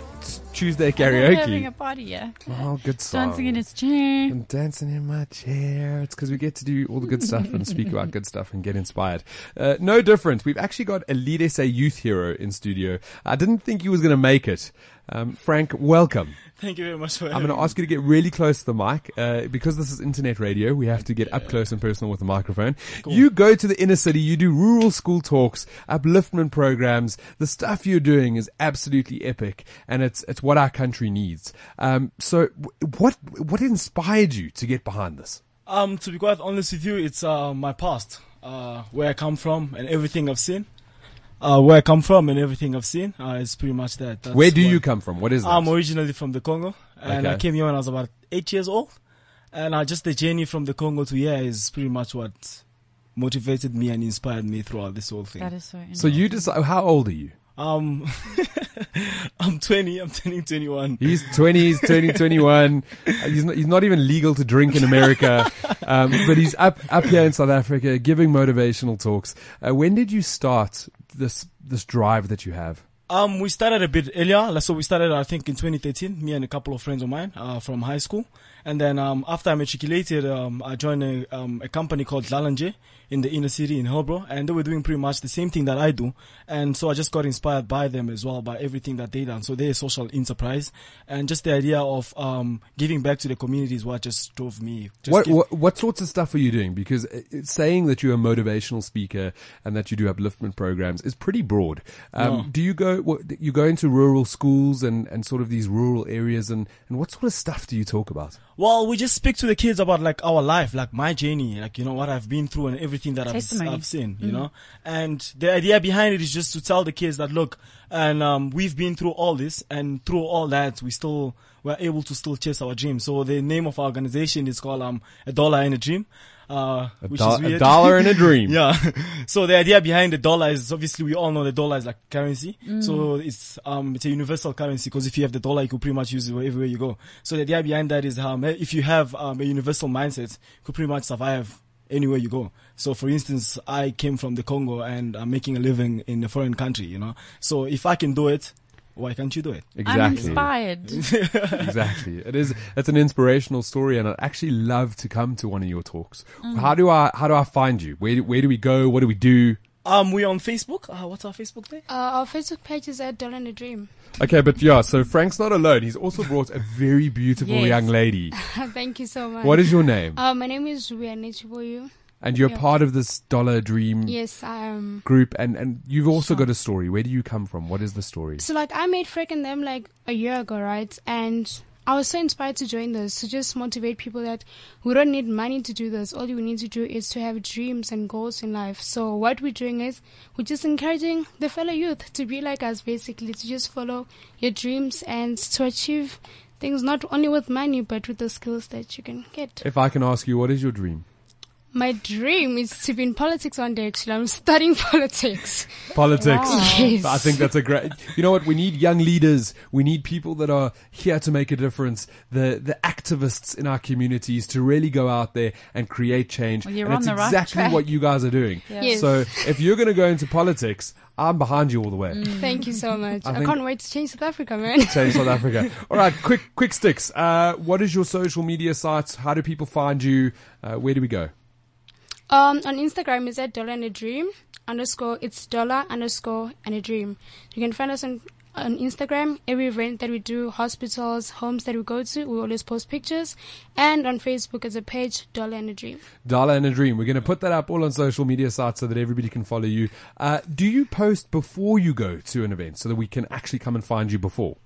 Tuesday Having karaoke. a party, yeah. Oh, good song. Dancing in his chair. I'm dancing in my chair. It's because we get to do all the good stuff and speak about good stuff and get inspired. Uh, no different. We've actually got a Lead SA youth hero in studio. I didn't think he was going to make it. Um, Franck, welcome. Thank you very much for I'm going to ask you to get really close to the mic. Uh, because this is internet radio, we have to get up close and personal with the microphone. You go to the inner city, you do rural school talks, upliftment programs. The stuff you're doing is absolutely epic and it's, it's what our country needs. Um, so w- what, what inspired you to get behind this? Um, to be quite honest with you, it's uh, my past, uh, where I come from and everything I've seen. Uh, where I come from and everything I've seen uh, is pretty much that. That's Where do what- you come from? What is that? I'm originally from the Congo, and I came here when I was about eight years old. And uh, just the journey from the Congo to here is pretty much what motivated me and inspired me throughout this whole thing. That is so so you decide, how old are you? Um, I'm 20. I'm turning 21. He's 20, he's turning 21. Uh, He's not, he's not even legal to drink in America. Um, but he's up, up here in South Africa giving motivational talks. Uh, when did you start this, this drive that you have? Um, we started a bit earlier. So we started, I think, in 2013. Me and a couple of friends of mine uh, from high school. And then um, after I matriculated, um, I joined a, um, a company called Lalanje in the inner city in Hillbrow, and they were doing pretty much the same thing that I do. And so I just got inspired by them as well, by everything that they done. So they're a social enterprise, and just the idea of um, giving back to the community is what just drove me. Just What, what what sorts of stuff are you doing? Because it's saying that you're a motivational speaker and that you do upliftment programs is pretty broad. Um, No. Do you go what, you go into rural schools and, and sort of these rural areas and, and what sort of stuff do you talk about? Well, we just speak to the kids about like our life, like my journey, like you know what I've been through and everything that I've, I've seen, you know. And the idea behind it is just to tell the kids that look, and um, we've been through all this, and through all that, we still we're able to still chase our dream. So the name of our organization is called um a dollar and a dream. Uh, which do- is a dollar and a dream. yeah. So the idea behind the dollar is obviously we all know the dollar is like currency. So it's um it's a universal currency because if you have the dollar, you could pretty much use it everywhere you go. So the idea behind that is um if you have um a universal mindset, you could pretty much survive anywhere you go. So for instance, I came from the Congo and I'm making a living in a foreign country, you know. So if I can do it, why can't you do it? I'm inspired. exactly. It is. It's an inspirational story, and I'd actually love to come to one of your talks. Mm. How do I? How do I find you? Where do, Where do we go? What do we do? Um, we're on Facebook. Uh, what's our Facebook page? Uh, our Facebook page is at Doll and a Dream. Okay, but yeah. So Franck's not alone. He's also brought a very beautiful Yes. young lady. Thank you so much. What is your name? Uh, my name is Riane Chiboyu. And you're yeah. part of this Dollar Dream Yes, am. group, and and you've also got a story. Where do you come from? What is the story? So like I made Franck and them like a year ago, right? And I was so inspired to join this to just motivate people that we don't need money to do this. All you need to do is to have dreams and goals in life. So what we're doing is we're just encouraging the fellow youth to be like us, basically to just follow your dreams and to achieve things not only with money but with the skills that you can get. If I can ask you, what is your dream? My dream is to be in politics one day. Actually, I'm studying politics. Politics. Yes. I think that's a great. You know what? We need young leaders. We need people that are here to make a difference. The the activists in our communities to really go out there and create change. Well, you're and on it's the right exactly track. what you guys are doing. Yes. So if you're going to go into politics, I'm behind you all the way. Mm. Thank you so much. I I, can't wait to change South Africa, man. Change South Africa. All right, quick quick sticks. Uh, what is your social media sites? How do people find you? Uh, where do we go? Um, on Instagram is at dollar and a dream underscore. It's dollar underscore and a dream. You can find us on on Instagram. Every event that we do, hospitals, homes that we go to, we always post pictures. And on Facebook as a page, dollar and a dream. Dollar and a Dream. We're going to put that up all on social media sites so that everybody can follow you. Uh, do you post before you go to an event so that we can actually come and find you before?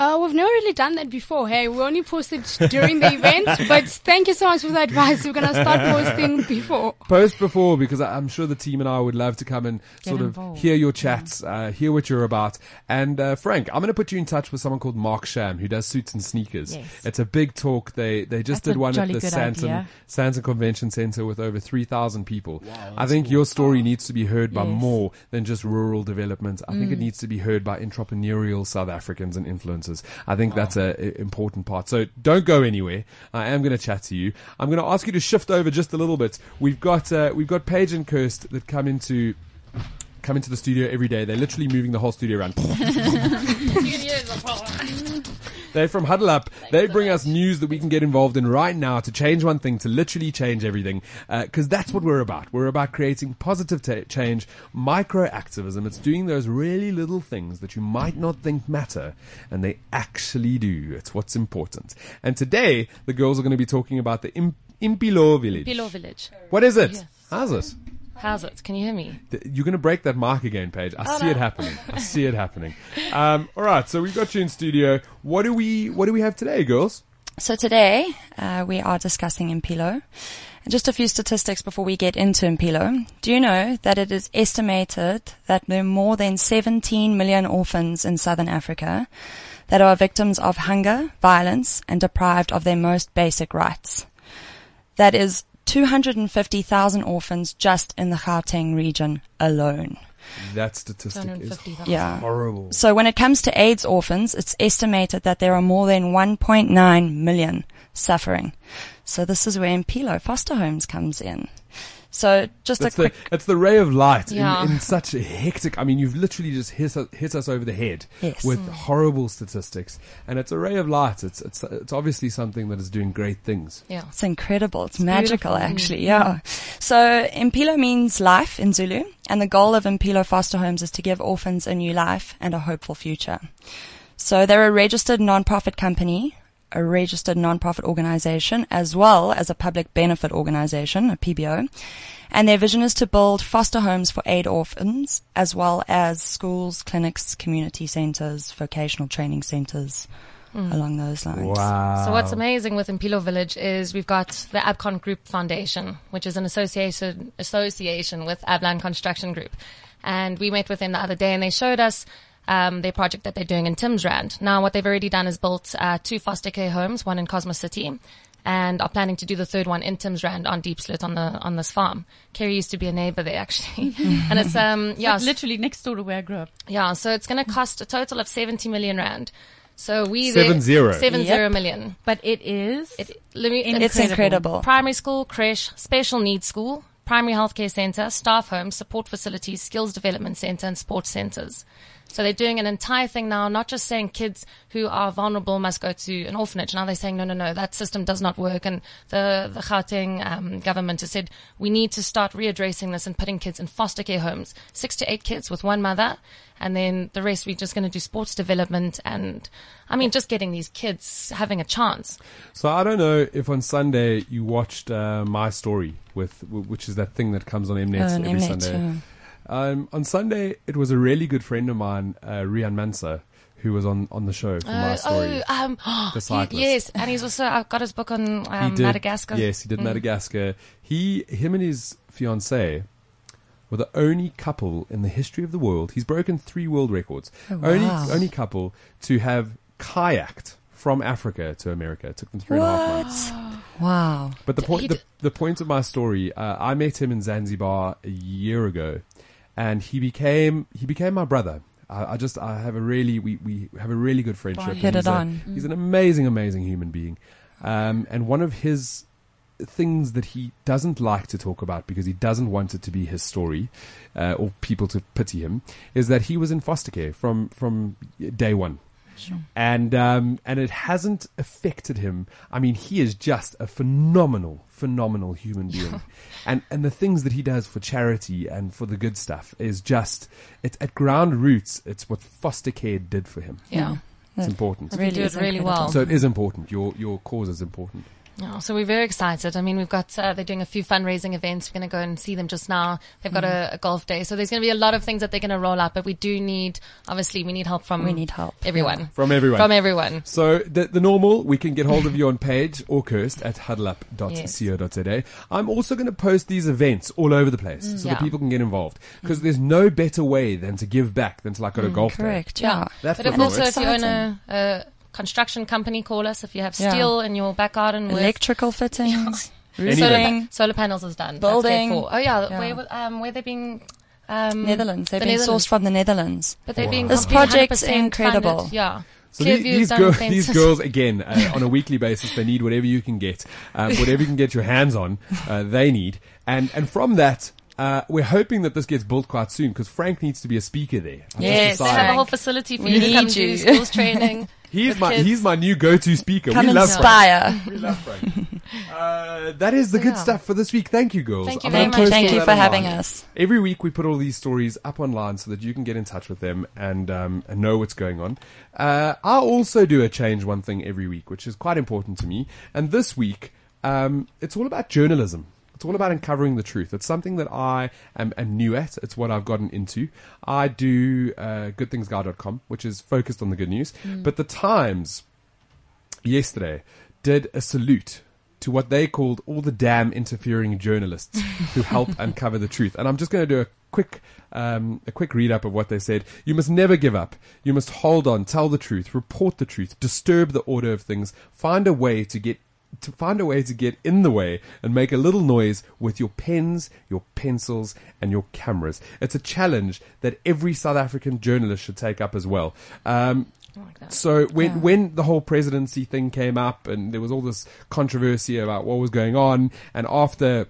Uh, we've never really done that before. Hey, we only posted during the event, but thank you so much for the advice. We're gonna start posting before. Post before because I- I'm sure the team and I would love to come and Get sort of hear your chats, uh, hear what you're about. And uh, Franck, I'm going to put you in touch with someone called Mark Sham who does suits and sneakers. Yes. It's a big talk. They they just That's did one at the good Sandton. Sandton Convention Center with over 3,000 people. Wow, I think your story needs to be heard by Yes. Mm. more than just rural development. I think it needs to be heard by entrepreneurial South Africans and influencers. I think that's a, a important part. So don't go anywhere. I am going to chat to you. I'm going to ask you to shift over just a little bit. We've got uh, we've got Paige and Kirst that come into come into the studio every day. They're literally moving the whole studio around. They're from Huddle Up. They bring us news that we can get involved in right now to change one thing, to literally change everything. Uh, because that's what we're about. We're about creating positive ta change, micro activism. It's doing those really little things that you might not think matter, and they actually do. It's what's important. And today, the girls are going to be talking about the Im- Impilo village. Below Village. What is it? Yes. How's it? How's it? Can you hear me? You're going to break that mark again, Paige. I Oh, see no. it happening. I see it happening. Um, all right, so we've got you in studio. What do we What do we have today, girls? So today uh, we are discussing Impilo. And just a few statistics before we get into Impilo. Do you know that it is estimated that there are more than 17 million orphans in southern Africa that are victims of hunger, violence, and deprived of their most basic rights? That is 250,000 orphans just in the Gauteng region alone. That statistic is 250,000. Yeah. horrible. So when it comes to AIDS orphans, it's estimated that there are more than 1.9 million suffering. So this is where Impilo Foster Homes comes in. So just It's a the, quick. it's the ray of light Yeah. in, in such a hectic. I mean, you've literally just hit us, hit us over the head Yes. with Mm. horrible statistics, and it's a ray of light. It's it's it's obviously something that is doing great things. Yeah. It's incredible. It's, magical, beautiful. actually. Yeah. So Impilo means life in Zulu, and the goal of Impilo Foster Homes is to give orphans a new life and a hopeful future. So they're a registered non-profit company, a registered non-profit organization, as well as a public benefit organization, a PBO. And their vision is to build foster homes for aid orphans, as well as schools, clinics, community centers, vocational training centers, Mm. along those lines. Wow. So what's amazing with Impilo Village is we've got the Abcon Group Foundation, which is an association association with Abland Construction Group, and we met with them the other day, and they showed us um, their project that they're doing in Timsrand. Now, what they've already done is built uh, two foster care homes, one in Cosmos City. And are planning to do the third one in Timsrand on Diepsloot on the on this farm. Kerri used to be a neighbor there actually, and it's um It's yeah like literally next door to where I grew up. yeah, so it's going to cost a total of 70 million rand. So we Seven there- zero. seven Yep. zero million. But it is. It, let me, It's incredible. Primary school, creche, special needs school, primary healthcare center, staff home, support facilities, skills development center, and sports centers. So they're doing an entire thing now, not just saying kids who are vulnerable must go to an orphanage. Now they're saying, no, no, no, that system does not work. And the, the Gauteng um, government has said, we need to start readdressing this and putting kids in foster care homes. Six to eight kids with one mother. And then the rest, we're just going to do sports development and, I mean, just getting these kids having a chance. So I don't know if on Sunday you watched uh, my story with which is that thing that comes on Mnet Oh, every Mnet, Sunday. yeah. Um, on Sunday, it was a really good friend of mine, uh, Riaan Manser, who was on, on the show for my Uh, story. oh, um, The he- yes, and he's also uh, got his book on um, did- Madagascar. Yes, he did Mm. Madagascar. He, him, and his fiancee were the only couple in the history of the world. He's broken three world records. Oh, Only, wow. only couple to have kayaked from Africa to America. It took them three and a half months. Wow. But the point, the, the point of my story, uh, I met him in Zanzibar a year ago, and he became he became my brother. I, I just I have a really we, we have a really good friendship. Hit he's it a- on. He's an amazing, amazing human being, um, and one of his things that he doesn't like to talk about because he doesn't want it to be his story uh, or people to pity him is that he was in foster care from from day one and um, and it hasn't affected him. I mean, he is just a phenomenal, phenomenal human being, and and the things that he does for charity and for the good stuff is just it's at ground roots. It's what foster care did for him. Yeah. it's important. Really do it is really incredible. well. So it is important. Your your cause is important. Yeah, so we're very excited. I mean, we've got uh, they're doing a few fundraising events. We're going to go and see them just now. They've got a, mm-hmm. a golf day, so there's going to be a lot of things that they're going to roll out. But we do need, obviously, we need help from We need help. everyone, From everyone. from everyone. So the, the normal, we can get hold of you on Paige or Kirst at huddleup.co.za. I'm also going to post these events all over the place mm. so Yeah. that people can get involved mm. because there's no better way than to give back than to like go to mm, golf day. Correct. Yeah. That but if also if you own a, a construction company, call us. If you have Yeah. steel in your back garden, with Electrical fittings, Anything. solar, roofing, solar panels is done. Building. grade. Oh yeah, Yeah. where um, where they being um, Netherlands. They've the been Netherlands. sourced from the Netherlands. But they're being This completely project's incredible. funded. Yeah. So these, these, girl, these girls, again, uh, on a weekly basis, they need whatever you can get, um, whatever you can get your hands on, uh, they need. And, and from that, uh, we're hoping that this gets built quite soon because Franck needs to be a speaker there. I've Yes, they have a whole facility for We you to come need do you. schools training. He's my, kids. he's my new go-to speaker. Come we love Franck. We love Franck. Uh, that is the good Yeah. stuff for this week. Thank you, girls. Thank you I'm very gonna much. Thank you that for having us. Every week we put all these stories up online so that you can get in touch with them and, um, and know what's going on. Uh, I also do a change one thing every week, which is quite important to me. And this week, um, it's all about journalism. It's all about uncovering the truth. It's something that I am, am new at. It's what I've gotten into. I do uh, goodthingsguy.com, which is focused on the good news. But the Times yesterday did a salute to what they called all the damn interfering journalists who help uncover the truth. And I'm just going to do a quick, um, a quick read up of what they said. You must never give up. You must hold on, tell the truth, report the truth, disturb the order of things, find a way to get to find a way to get in the way and make a little noise with your pens, your pencils, and your cameras. It's a challenge that every South African journalist should take up as well. Um, so when when the whole presidency thing came up and there was all this controversy about what was going on, and after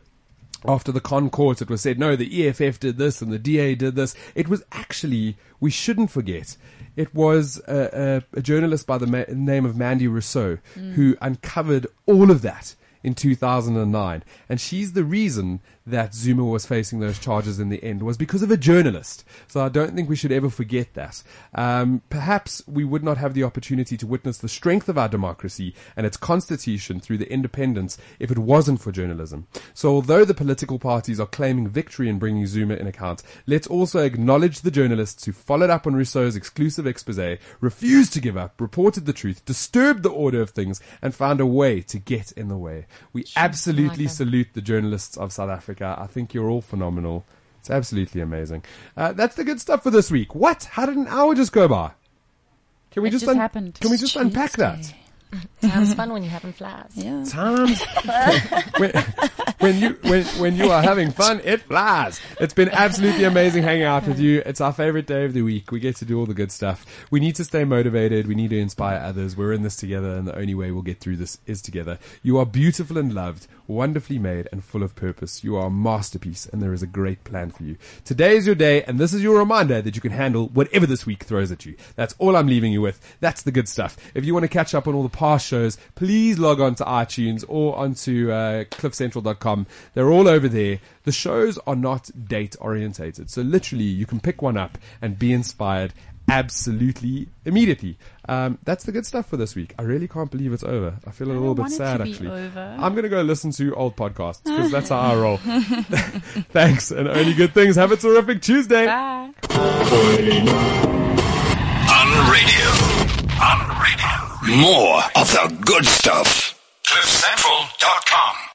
after the con court, it was said, no, the EFF did this and the DA did this. It was actually, we shouldn't forget, it was a, a, a journalist by the ma- name of Mandy Rossouw mm. who uncovered all of that in 2009. And she's the reason that Zuma was facing those charges in the end was because of a journalist. So I don't think we should ever forget that. Um, perhaps we would not have the opportunity to witness the strength of our democracy and its constitution through the independence if it wasn't for journalism. So although the political parties are claiming victory in bringing Zuma in account, let's also acknowledge the journalists who followed up on Rossouw's exclusive expose, refused to give up, reported the truth, disturbed the order of things, and found a way to get in the way. We absolutely salute the journalists of South Africa. I think you're all phenomenal. It's absolutely amazing. Uh, that's the good stuff for this week. What? How did an hour just go by? Can we It just, just happened. Can we just unpack that? Time's fun when you're having flies. Yeah. Times when, when you when when you are having fun, it flies. It's been absolutely amazing hanging out with you. It's our favorite day of the week. We get to do all the good stuff. We need to stay motivated. We need to inspire others. We're in this together, and the only way we'll get through this is together. You are beautiful and loved, wonderfully made, and full of purpose. You are a masterpiece, and there is a great plan for you. Today is your day, and this is your reminder that you can handle whatever this week throws at you. That's all I'm leaving you with. That's the good stuff. If you want to catch up on all the past shows, please log on to iTunes or onto uh, cliffcentral.com. They're all over there. The shows are not date orientated. So literally you can pick one up and be inspired absolutely immediately. Um, that's the good stuff for this week. I really can't believe it's over. I feel a little bit sad to actually. over. I'm going to go listen to old podcasts because that's how I roll. Thanks and only good things. Have a terrific Tuesday. Bye. On radio. On radio. More of the good stuff. CliffCentral.com.